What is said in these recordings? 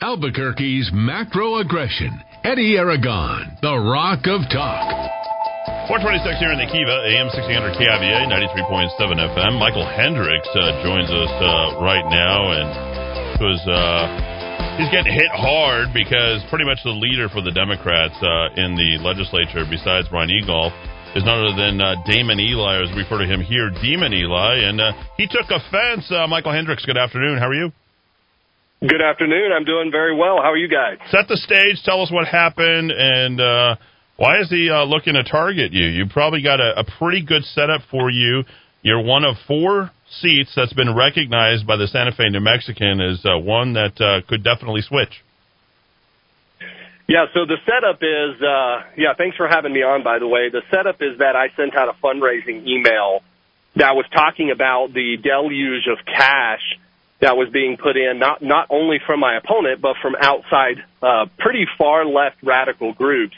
Albuquerque's macro aggression. Eddie Aragon, the Rock of Talk. 426 here in the Kiva, AM 1600 KIVA, 93.7 FM. Michael Hendricks uh, joins us uh, right now, and was uh, he's getting hit hard because pretty much the leader for the Democrats uh, in the legislature, besides Brian Egolf, is none other than uh, Damon Ely, as we refer to him here, Demon Eli, and uh, he took offense. Michael Hendricks, good afternoon. How are you? Good afternoon. I'm doing very well. How are you guys? Set the stage. Tell us what happened and uh, why is he uh, looking to target you? You probably got a, a pretty good setup for you. You're one of four seats that's been recognized by the Santa Fe New Mexican as uh, one that uh, could definitely switch. Yeah, so the setup is, uh, yeah, thanks for having me on, by the way. The setup is that I sent out a fundraising email that was talking about the deluge of cash that was being put in, not, not only from my opponent, but from outside, uh, pretty far left radical groups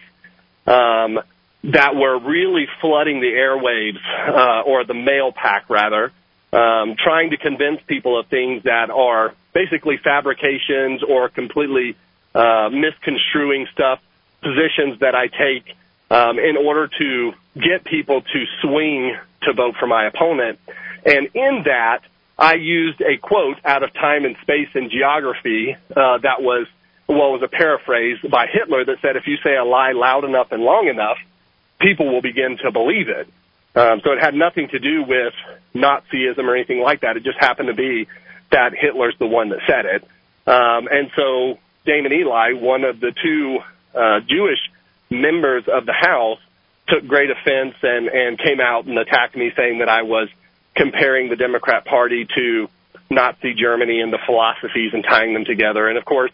um, that were really flooding the airwaves, uh, or the mail pack rather, um, trying to convince people of things that are basically fabrications or completely uh, misconstruing stuff, positions that I take um, in order to get people to swing to vote for my opponent. And in that, I used a quote out of Time and Space and Geography uh, that was well, was a paraphrase by Hitler that said, if you say a lie loud enough and long enough, people will begin to believe it. Um, so it had nothing to do with Nazism or anything like that. It just happened to be that Hitler's the one that said it. Um, and so Damon Ely, one of the two uh, Jewish members of the House, took great offense and, and came out and attacked me, saying that I was comparing the Democrat Party to Nazi Germany and the philosophies and tying them together. And of course,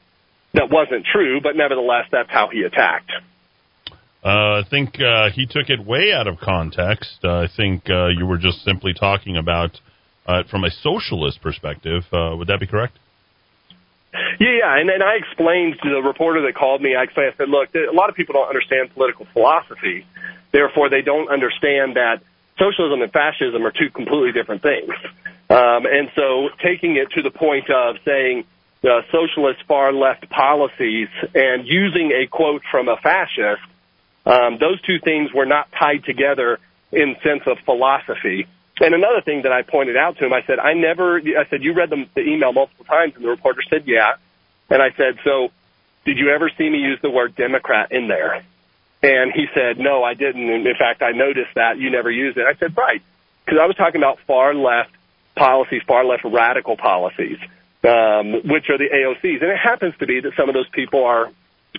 that wasn't true, but nevertheless, that's how he attacked. Uh, I think uh, he took it way out of context. Uh, I think uh, you were just simply talking about uh, from a socialist perspective. Uh, would that be correct? Yeah, yeah, and then I explained to the reporter that called me. I explained, I said, look, a lot of people don't understand political philosophy, therefore they don't understand that socialism and fascism are two completely different things. Um, and so taking it to the point of saying uh, socialist far left policies and using a quote from a fascist, um, those two things were not tied together in sense of philosophy. And another thing that I pointed out to him, I said, I never, I said, you read the, the email multiple times, and the reporter said, yeah. And I said, so did you ever see me use the word Democrat in there? And he said, no, I didn't. And in fact, I noticed that you never used it. I said, right. Because I was talking about far left policies, far left radical policies um, which are the AOCs. And it happens to be that some of those people are,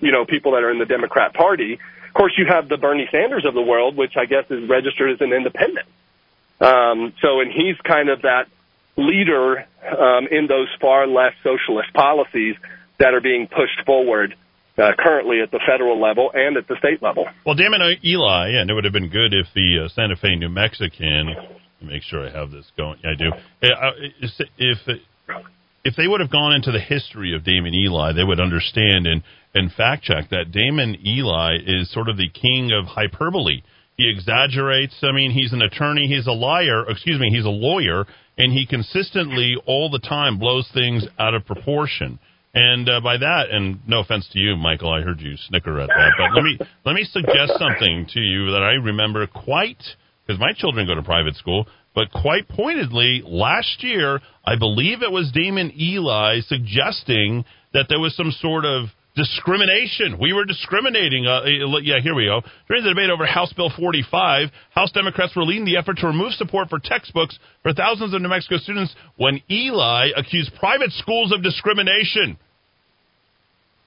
you know, people that are in the Democrat Party. Of course, you have the Bernie Sanders of the world, which I guess is registered as an independent. Um, so, and he's kind of that leader um, in those far left socialist policies that are being pushed forward uh, currently at the federal level and at the state level. Well, Damon Ely, and it would have been good if the uh, Santa Fe, New Mexican, make sure I have this going. Yeah, I do. Uh, if if they would have gone into the history of Damon Ely, they would understand and, and fact check that Damon Ely is sort of the king of hyperbole. He exaggerates. I mean, he's an attorney. He's a liar. Excuse me. He's a lawyer, and he consistently, all the time, blows things out of proportion. And uh, by that, and no offense to you, Michael, I heard you snicker at that, but let me let me suggest something to you that I remember quite because my children go to private school. But quite pointedly, last year, I believe it was Damon Ely suggesting that there was some sort of discrimination. We were discriminating. Uh, yeah, here we go. During the debate over House Bill 45, House Democrats were leading the effort to remove support for textbooks for thousands of New Mexico students when Ely accused private schools of discrimination.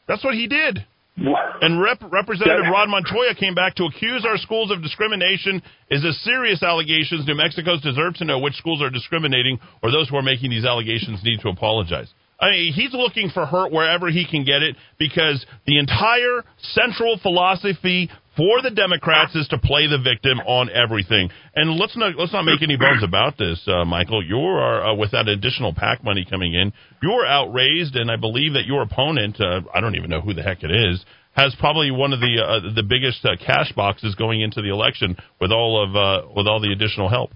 That's what he did. And Rep- Representative Rod Montoya came back to accuse our schools of discrimination is a serious allegations. New Mexico's deserve to know which schools are discriminating or those who are making these allegations need to apologize. I mean, he's looking for hurt wherever he can get it because the entire central philosophy for the Democrats is to play the victim on everything. And let's not let's not make any bones about this, uh, Michael. You are uh, with that additional PAC money coming in, you're outraised, and I believe that your opponent, uh, I don't even know who the heck it is, has probably one of the uh, the biggest uh, cash boxes going into the election with all of uh, with all the additional help.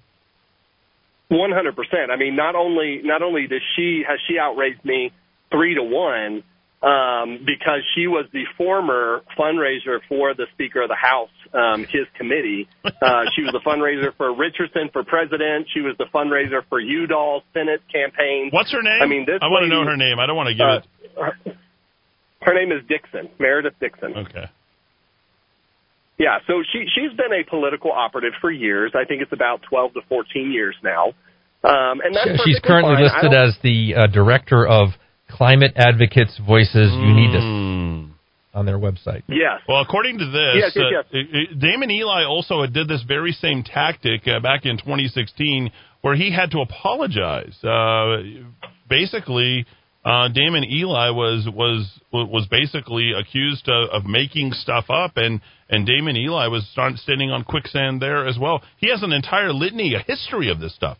One hundred percent. I mean, not only not only does she has she outraised me three to one um, because she was the former fundraiser for the Speaker of the House, um, his committee. Uh, she was the fundraiser for Richardson for president. She was the fundraiser for Udall Senate campaign. What's her name? I mean, this I want to know her name. I don't want to give Uh, it. her, her name is Dixon, Meredith Dixon. Okay. Yeah, so she she's been a political operative for years. I think it's about twelve to fourteen years now. Um, and that's She's currently fine. Listed as the uh, director of Climate Advocates Voices Unitas Mm. on their website. yes. Well, according to this, Yes, yes, yes. uh, uh, Damon Ely also did this very same tactic uh, back in 2016, where he had to apologize. Uh, basically, uh, Damon Ely was was was basically accused of, of making stuff up, and and Damon Ely was start, standing on quicksand there as well. He has an entire litany, a history of this stuff.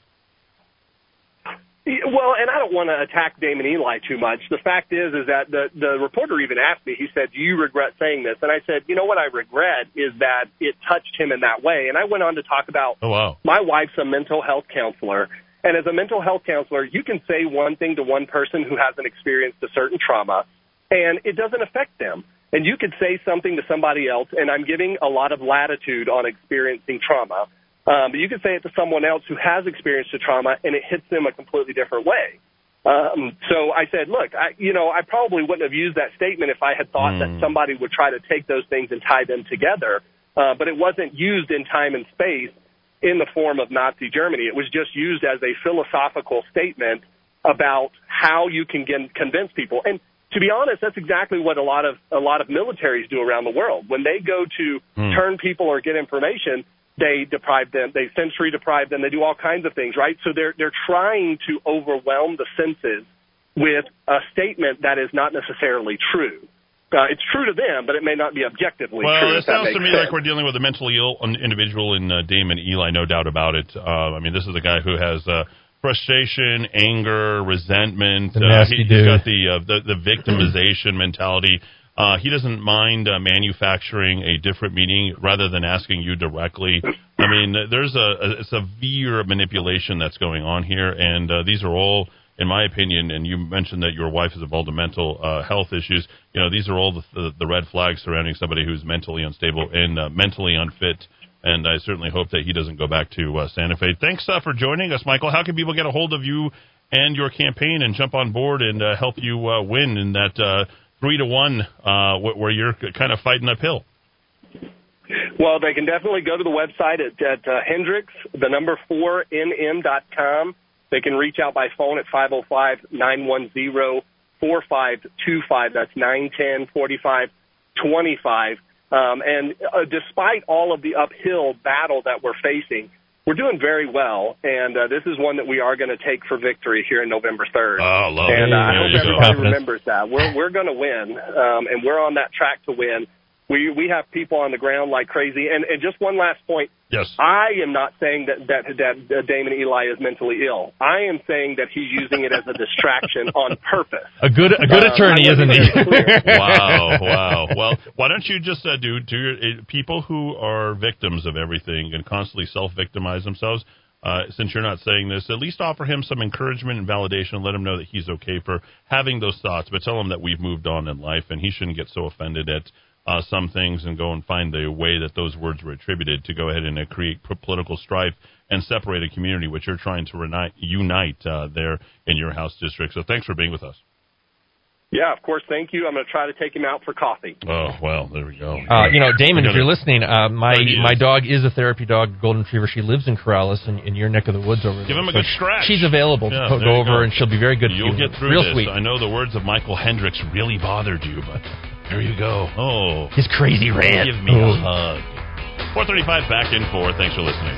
Well, and I don't want to attack Damon Ely too much. The fact is, is that the the reporter even asked me. He said, "Do you regret saying this?" And I said, "You know what I regret is that it touched him in that way." And I went on to talk about Oh wow! my wife's a mental health counselor, and as a mental health counselor, you can say one thing to one person who hasn't experienced a certain trauma, and it doesn't affect them. And you could say something to somebody else, and I'm giving a lot of latitude on experiencing trauma. Um, but you could say it to someone else who has experienced a trauma, and it hits them a completely different way. Um, so I said, look, I, you know, I probably wouldn't have used that statement if I had thought Mm. that somebody would try to take those things and tie them together. Uh, but it wasn't used in time and space in the form of Nazi Germany. It was just used as a philosophical statement about how you can get, convince people. And to be honest, that's exactly what a lot of a lot of militaries do around the world. When they go to Hmm. turn people or get information, they deprive them, they sensory deprive them, they do all kinds of things, right? So they're they're trying to overwhelm the senses with a statement that is not necessarily true. Uh, it's true to them, but it may not be objectively Well, true. it sounds to me sense. like we're dealing with a mentally ill individual in uh, Damon Ely, no doubt about it. Uh, I mean, this is a guy who has uh, frustration, anger, resentment. The uh, nasty he, has got the, uh, the the victimization mentality. Uh, he doesn't mind uh, manufacturing a different meaning rather than asking you directly. I mean, there's a, a severe manipulation that's going on here, and uh, these are all, in my opinion, and you mentioned that your wife is involved in mental uh, health issues. You know, these are all the, the, the red flags surrounding somebody who's mentally unstable and uh, mentally unfit. And I certainly hope that he doesn't go back to uh, Santa Fe. Thanks uh, for joining us, Michael. How can people get a hold of you and your campaign and jump on board and uh, help you uh, win in that uh, three to one uh, where you're kind of fighting uphill? Well, they can definitely go to the website at, at uh, Hendricks, the number four nm dot com. They can reach out by phone at five zero five nine one zero four five two five. That's nine ten forty five twenty five. Um, and uh, despite all of the uphill battle that we're facing, we're doing very well. And uh, this is one that we are going to take for victory here in November third. Oh, love And it. uh, I hope everybody remembers that. We're we're going to win, um, and we're on that track to win. We we have people on the ground like crazy. And and just one last point. Yes. I am not saying that that that uh, Damon Ely is mentally ill. I am saying that he's using it as a distraction on purpose. A good a good Uh, attorney, isn't he? wow, wow. Well, why don't you just uh, do do your, uh, people who are victims of everything and constantly self-victimize themselves? Uh, since you're not saying this, at least offer him some encouragement and validation. Let him know that he's okay for having those thoughts, but tell him that we've moved on in life and he shouldn't get so offended at uh, some things and go and find the way that those words were attributed to go ahead and uh, create p- political strife and separate a community, which you're trying to reunite, unite uh, there in your house district. So thanks for being with us. Yeah, of course. Thank you. I'm going to try to take him out for coffee. Oh well, there we go. Uh, you know, Damon, if you're listening, uh, my There he is. my dog is a therapy dog, golden retriever. She lives in Corrales, in, in your neck of the woods over there. Give him a So good scratch. She's available Yeah, to go over, go. and she'll be very good. You'll to you. get through Real this. sweet. I know the words of Michael Hendricks really bothered you, but there you go. Oh, His crazy rant. give me a Oh. hug. 435 back in four. Thanks for listening.